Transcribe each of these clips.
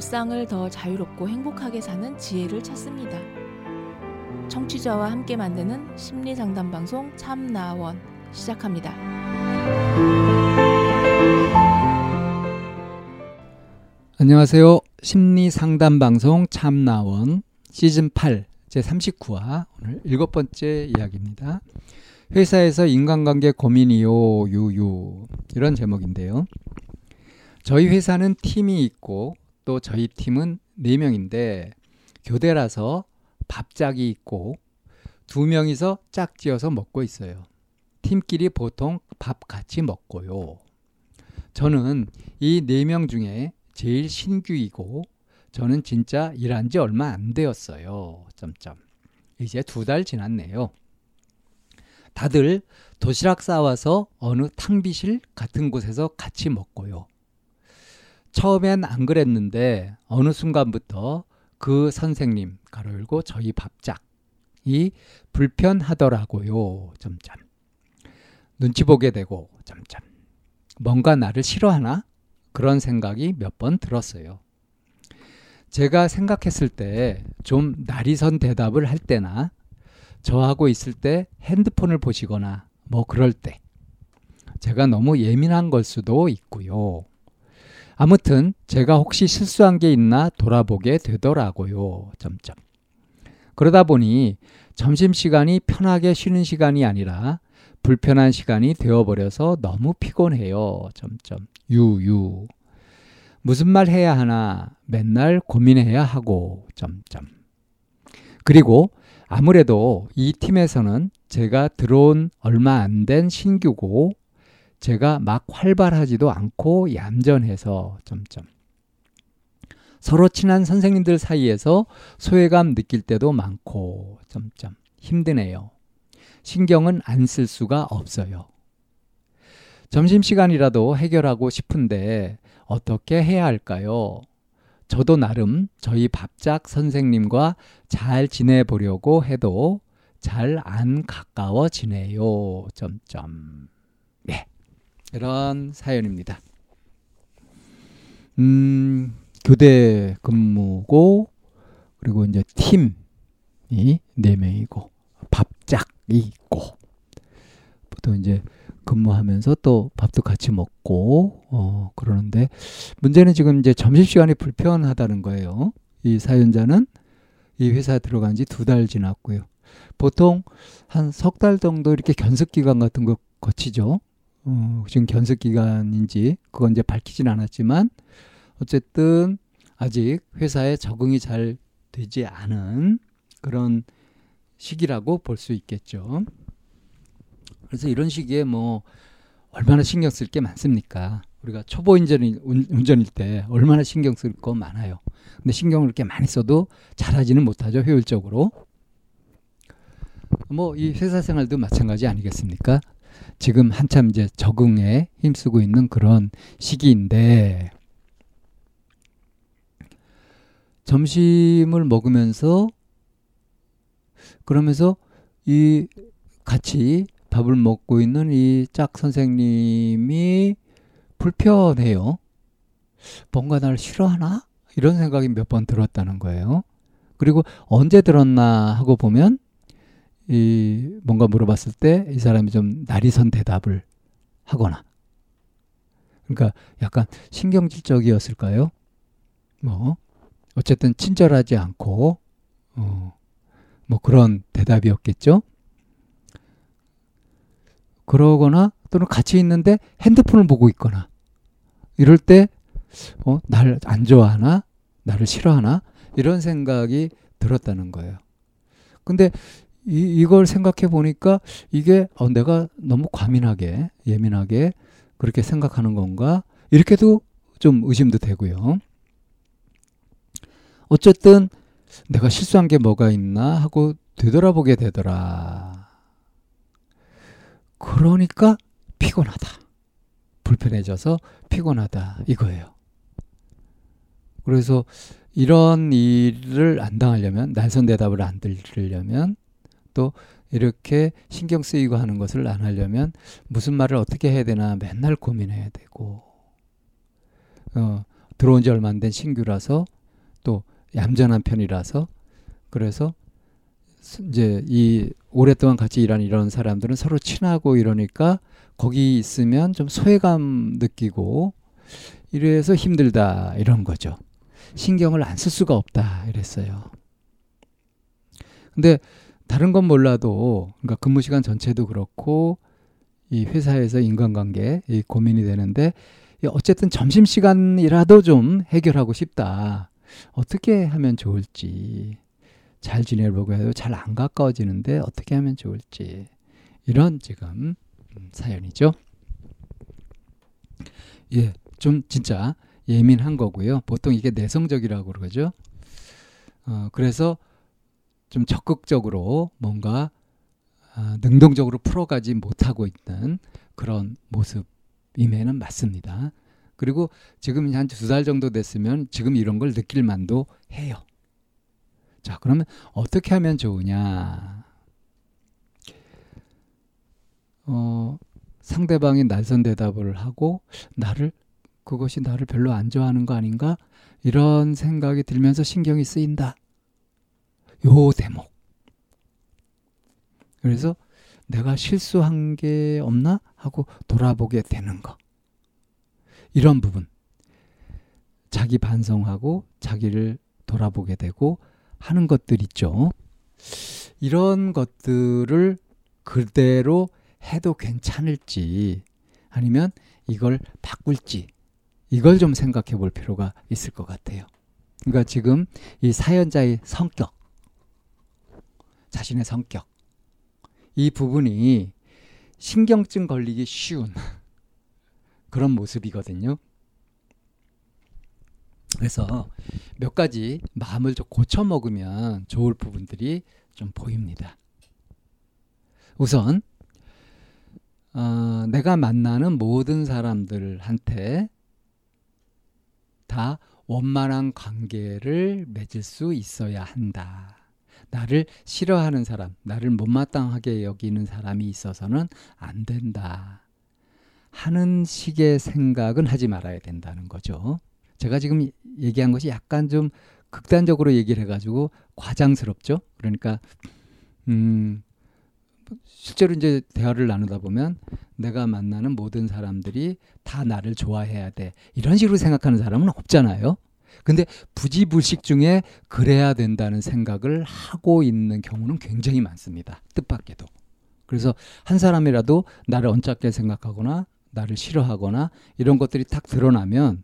일상을 더 자유롭고 행복하게 사는 지혜를 찾습니다. 청취자와 함께 만드는 심리 상담 방송 참나원 시작합니다. 안녕하세요. 심리 상담 방송 참나원 시즌 8 제 39화 오늘 일곱 번째 이야기입니다. 회사에서 인간관계 고민이요 유유 이런 제목인데요. 저희 회사는 팀이 있고 또 저희 팀은 4명인데 교대라서 밥짝이 있고 두 명이서 짝지어서 먹고 있어요. 팀끼리 보통 밥 같이 먹고요. 저는 이 네 명 중에 제일 신규이고 저는 진짜 일한 지 얼마 안 되었어요. 점점. 이제 두 달 지났네요. 다들 도시락 싸와서 어느 탕비실 같은 곳에서 같이 먹고요. 처음엔 안 그랬는데 어느 순간부터 그 선생님 가로 열고 저희 밥짝이 불편하더라고요. 점점. 눈치 보게 되고 점점. 뭔가 나를 싫어하나? 그런 생각이 몇 번 들었어요. 제가 생각했을 때좀 날이선 대답을 할 때나 저하고 있을 때 핸드폰을 보시거나 뭐 그럴 때 제가 너무 예민한 걸 수도 있고요. 아무튼 제가 혹시 실수한 게 있나 돌아보게 되더라고요. 점점. 그러다 보니 점심시간이 편하게 쉬는 시간이 아니라 불편한 시간이 되어버려서 너무 피곤해요. 점점. 유유. 무슨 말 해야 하나 맨날 고민해야 하고 점점. 그리고 아무래도 이 팀에서는 제가 들어온 얼마 안 된 신규고 제가 막 활발하지도 않고 얌전해서 점점. 서로 친한 선생님들 사이에서 소외감 느낄 때도 많고 점점 힘드네요. 신경은 안 쓸 수가 없어요. 점심시간이라도 해결하고 싶은데 어떻게 해야 할까요? 저도 나름 저희 밥작 선생님과 잘 지내보려고 해도 잘 안 가까워지네요. 점점. 네. 이런 사연입니다. 음, 교대 근무고, 그리고 이제 팀이 네 명이고, 밥짝이 있고, 보통 이제 근무하면서 또 밥도 같이 먹고, 어, 그러는데, 문제는 지금 이제 점심 시간이 불편하다는 거예요. 이 사연자는 이 회사에 들어간 지 두 달 지났고요. 보통 한 석 달 정도 이렇게 견습 기간 같은 거 거치죠. 어, 지금 견습 기간인지 그건 이제 밝히진 않았지만 어쨌든 아직 회사에 적응이 잘 되지 않은 그런 시기라고 볼 수 있겠죠. 그래서 이런 시기에 뭐 얼마나 신경 쓸 게 많습니까? 우리가 초보 운전일, 운전일 때 얼마나 신경 쓸 거 많아요. 근데 신경을 이렇게 많이 써도 잘하지는 못하죠, 효율적으로. 뭐 이 회사 생활도 마찬가지 아니겠습니까? 지금 한참 이제 적응에 힘쓰고 있는 그런 시기인데 점심을 먹으면서 그러면서 이 같이 밥을 먹고 있는 이 짝 선생님이 불편해요. 뭔가 나를 싫어하나? 이런 생각이 몇 번 들었다는 거예요. 그리고 언제 들었나 하고 보면 이 뭔가 물어봤을 때 이 사람이 좀 날이선 대답을 하거나 그러니까 약간 신경질적이었을까요? 뭐 어쨌든 친절하지 않고 어, 뭐 그런 대답이었겠죠. 그러거나 또는 같이 있는데 핸드폰을 보고 있거나 이럴 때 어, 나를 안 좋아하나 나를 싫어하나 이런 생각이 들었다는 거예요. 근데 이, 이걸 생각해 보니까 이게 어, 내가 너무 과민하게 예민하게 그렇게 생각하는 건가 이렇게도 좀 의심도 되고요. 어쨌든 내가 실수한 게 뭐가 있나 하고 되돌아보게 되더라. 그러니까 피곤하다. 불편해져서 피곤하다. 이거예요. 그래서 이런 일을 안 당하려면, 날선 대답을 안 들으려면, 또 이렇게 신경 쓰이고 하는 것을 안 하려면 무슨 말을 어떻게 해야 되나 맨날 고민해야 되고, 어, 들어온 지 얼마 안 된 신규라서 또 얌전한 편이라서 그래서 이제 이 오랫동안 같이 일하는 이런 사람들은 서로 친하고 이러니까 거기 있으면 좀 소외감 느끼고 이래서 힘들다 이런 거죠. 신경을 안 쓸 수가 없다 이랬어요. 근데 다른 건 몰라도 그러니까 근무 시간 전체도 그렇고 이 회사에서 인간관계 이 고민이 되는데 어쨌든 점심 시간이라도 좀 해결하고 싶다. 어떻게 하면 좋을지 잘 지내려고 해도 잘 안 가까워지는데 어떻게 하면 좋을지 이런 지금 사연이죠. 예, 좀 진짜 예민한 거고요. 보통 이게 내성적이라고 그러죠. 어, 그래서 좀 적극적으로 뭔가 어, 능동적으로 풀어가지 못하고 있는 그런 모습임에는 맞습니다. 그리고 지금 한 두 달 정도 됐으면 지금 이런 걸 느낄 만도 해요. 자, 그러면 어떻게 하면 좋으냐? 어, 상대방이 날선 대답을 하고 나를 그것이 나를 별로 안 좋아하는 거 아닌가? 이런 생각이 들면서 신경이 쓰인다. 요 대목. 그래서 내가 실수한 게 없나 하고 돌아보게 되는 거. 이런 부분. 자기 반성하고 자기를 돌아보게 되고 하는 것들 있죠. 이런 것들을 그대로 해도 괜찮을지 아니면 이걸 바꿀지 이걸 좀 생각해 볼 필요가 있을 것 같아요. 그러니까 지금 이 사연자의 성격, 자신의 성격, 이 부분이 신경증 걸리기 쉬운 그런 모습이거든요. 그래서 몇 가지 마음을 좀 고쳐 먹으면 좋을 부분들이 좀 보입니다. 우선 어, 내가 만나는 모든 사람들한테 다 원만한 관계를 맺을 수 있어야 한다. 나를 싫어하는 사람, 나를 못마땅하게 여기는 사람이 있어서는 안 된다. 하는 식의 생각은 하지 말아야 된다는 거죠. 제가 지금 얘기한 것이 약간 좀 극단적으로 얘기를 해가지고 과장스럽죠. 그러니까 음 실제로 이제 대화를 나누다 보면 내가 만나는 모든 사람들이 다 나를 좋아해야 돼. 이런 식으로 생각하는 사람은 없잖아요. 근데 부지불식 중에 그래야 된다는 생각을 하고 있는 경우는 굉장히 많습니다. 뜻밖에도. 그래서 한 사람이라도 나를 언짢게 생각하거나 나를 싫어하거나 이런 것들이 딱 드러나면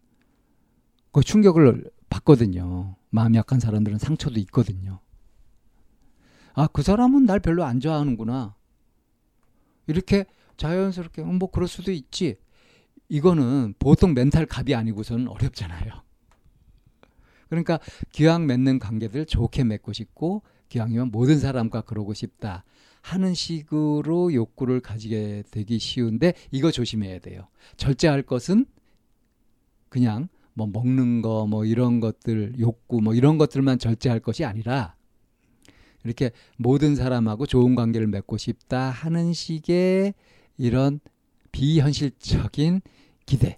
그 충격을 받거든요. 마음 약한 사람들은 상처도 있거든요. 아, 그 사람은 날 별로 안 좋아하는구나. 이렇게 자연스럽게, 음, 뭐, 그럴 수도 있지. 이거는 보통 멘탈 갑이 아니고서는 어렵잖아요. 그러니까 기왕 맺는 관계들 좋게 맺고 싶고, 기왕이면 모든 사람과 그러고 싶다. 하는 식으로 욕구를 가지게 되기 쉬운데, 이거 조심해야 돼요. 절제할 것은 그냥 뭐 먹는 거, 뭐 이런 것들, 욕구, 뭐 이런 것들만 절제할 것이 아니라, 이렇게 모든 사람하고 좋은 관계를 맺고 싶다 하는 식의 이런 비현실적인 기대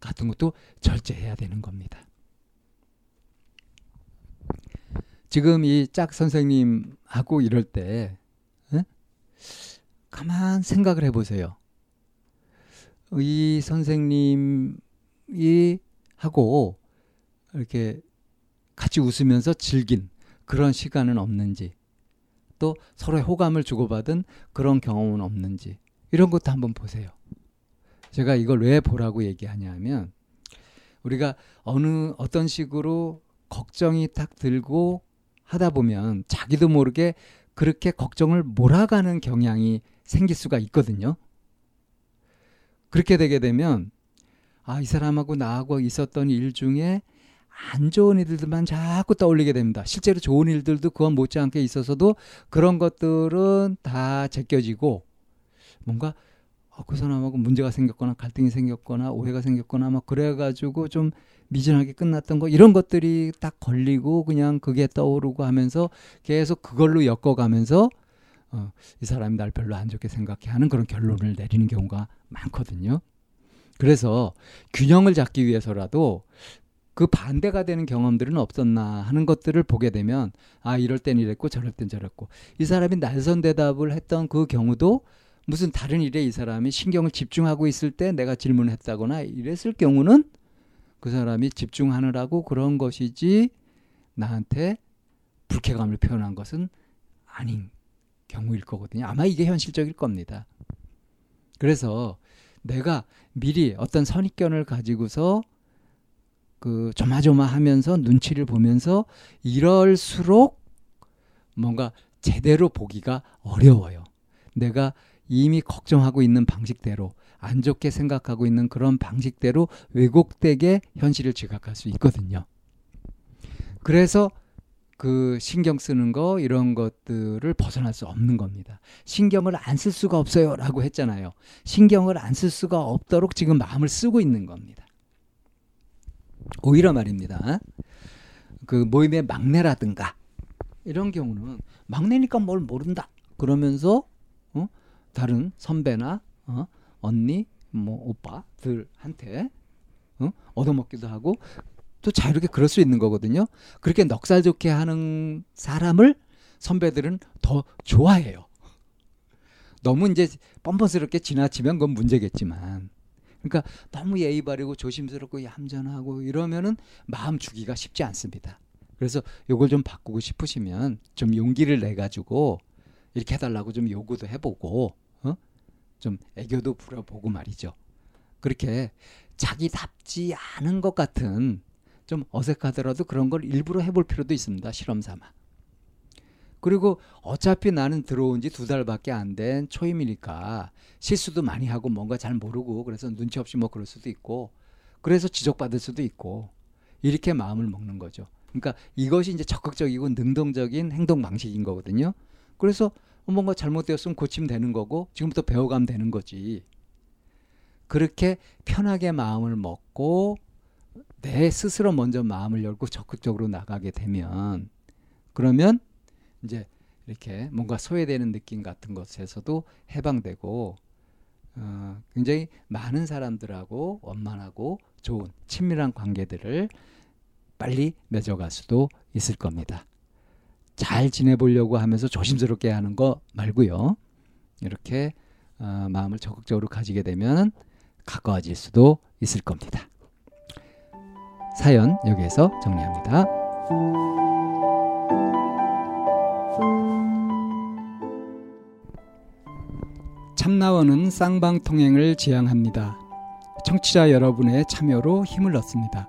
같은 것도 절제해야 되는 겁니다. 지금 이 짝 선생님하고 이럴 때 에? 가만 생각을 해보세요. 이 선생님이 하고 이렇게 같이 웃으면서 즐긴 그런 시간은 없는지 또 서로의 호감을 주고받은 그런 경험은 없는지 이런 것도 한번 보세요. 제가 이걸 왜 보라고 얘기하냐면 우리가 어느 어떤 식으로 걱정이 딱 들고 하다 보면 자기도 모르게 그렇게 걱정을 몰아가는 경향이 생길 수가 있거든요. 그렇게 되게 되면 아, 이 사람하고 나하고 있었던 일 중에 안 좋은 일들만 자꾸 떠올리게 됩니다. 실제로 좋은 일들도 그건 못지않게 있어서도 그런 것들은 다 제껴지고 뭔가 어, 그 사람하고 문제가 생겼거나 갈등이 생겼거나 오해가 생겼거나 막 그래가지고 좀 미진하게 끝났던 거 이런 것들이 딱 걸리고 그냥 그게 떠오르고 하면서 계속 그걸로 엮어가면서 어, 이 사람이 날 별로 안 좋게 생각해 하는 그런 결론을 내리는 경우가 많거든요. 그래서 균형을 잡기 위해서라도 그 반대가 되는 경험들은 없었나 하는 것들을 보게 되면 아 이럴 땐 이랬고 저럴 땐 저랬고 이 사람이 날선 대답을 했던 그 경우도 무슨 다른 일에 이 사람이 신경을 집중하고 있을 때 내가 질문했다거나 이랬을 경우는 그 사람이 집중하느라고 그런 것이지 나한테 불쾌감을 표현한 것은 아닌 경우일 거거든요. 아마 이게 현실적일 겁니다. 그래서 내가 미리 어떤 선입견을 가지고서 그 조마조마하면서 눈치를 보면서 이럴수록 뭔가 제대로 보기가 어려워요. 내가 이미 걱정하고 있는 방식대로 안 좋게 생각하고 있는 그런 방식대로 왜곡되게 현실을 지각할 수 있거든요. 그래서 그 신경 쓰는 거 이런 것들을 벗어날 수 없는 겁니다. 신경을 안 쓸 수가 없어요라고 했잖아요. 신경을 안 쓸 수가 없도록 지금 마음을 쓰고 있는 겁니다. 오히려 말입니다. 그 모임의 막내라든가 이런 경우는 막내니까 뭘 모른다 그러면서 어? 다른 선배나 어? 언니 뭐 오빠들한테 어? 얻어먹기도 하고 또 자유롭게 그럴 수 있는 거거든요. 그렇게 넉살 좋게 하는 사람을 선배들은 더 좋아해요. 너무 이제 뻔뻔스럽게 지나치면 그건 문제겠지만. 그러니까 너무 예의 바르고 조심스럽고 얌전하고 이러면은 마음 주기가 쉽지 않습니다. 그래서 요걸 좀 바꾸고 싶으시면 좀 용기를 내 가지고 이렇게 해달라고 좀 요구도 해보고 어? 좀 애교도 부려보고 말이죠. 그렇게 자기답지 않은 것 같은 좀 어색하더라도 그런 걸 일부러 해볼 필요도 있습니다. 실험 삼아. 그리고 어차피 나는 들어온 지 두 달밖에 안 된 초임이니까 실수도 많이 하고 뭔가 잘 모르고 그래서 눈치 없이 뭐 그럴 수도 있고 그래서 지적받을 수도 있고 이렇게 마음을 먹는 거죠. 그러니까 이것이 이제 적극적이고 능동적인 행동 방식인 거거든요. 그래서 뭔가 잘못되었으면 고치면 되는 거고 지금부터 배워가면 되는 거지. 그렇게 편하게 마음을 먹고 내 스스로 먼저 마음을 열고 적극적으로 나가게 되면 그러면 이제 이렇게 뭔가 소외되는 느낌 같은 것에서도 해방되고 어, 굉장히 많은 사람들하고 원만하고 좋은 친밀한 관계들을 빨리 맺어갈 수도 있을 겁니다. 잘 지내보려고 하면서 조심스럽게 하는 거 말고요. 이렇게 어, 마음을 적극적으로 가지게 되면 가까워질 수도 있을 겁니다. 사연 여기에서 정리합니다. 참나원은 쌍방통행을 지향합니다. 청취자 여러분의 참여로 힘을 얻습니다.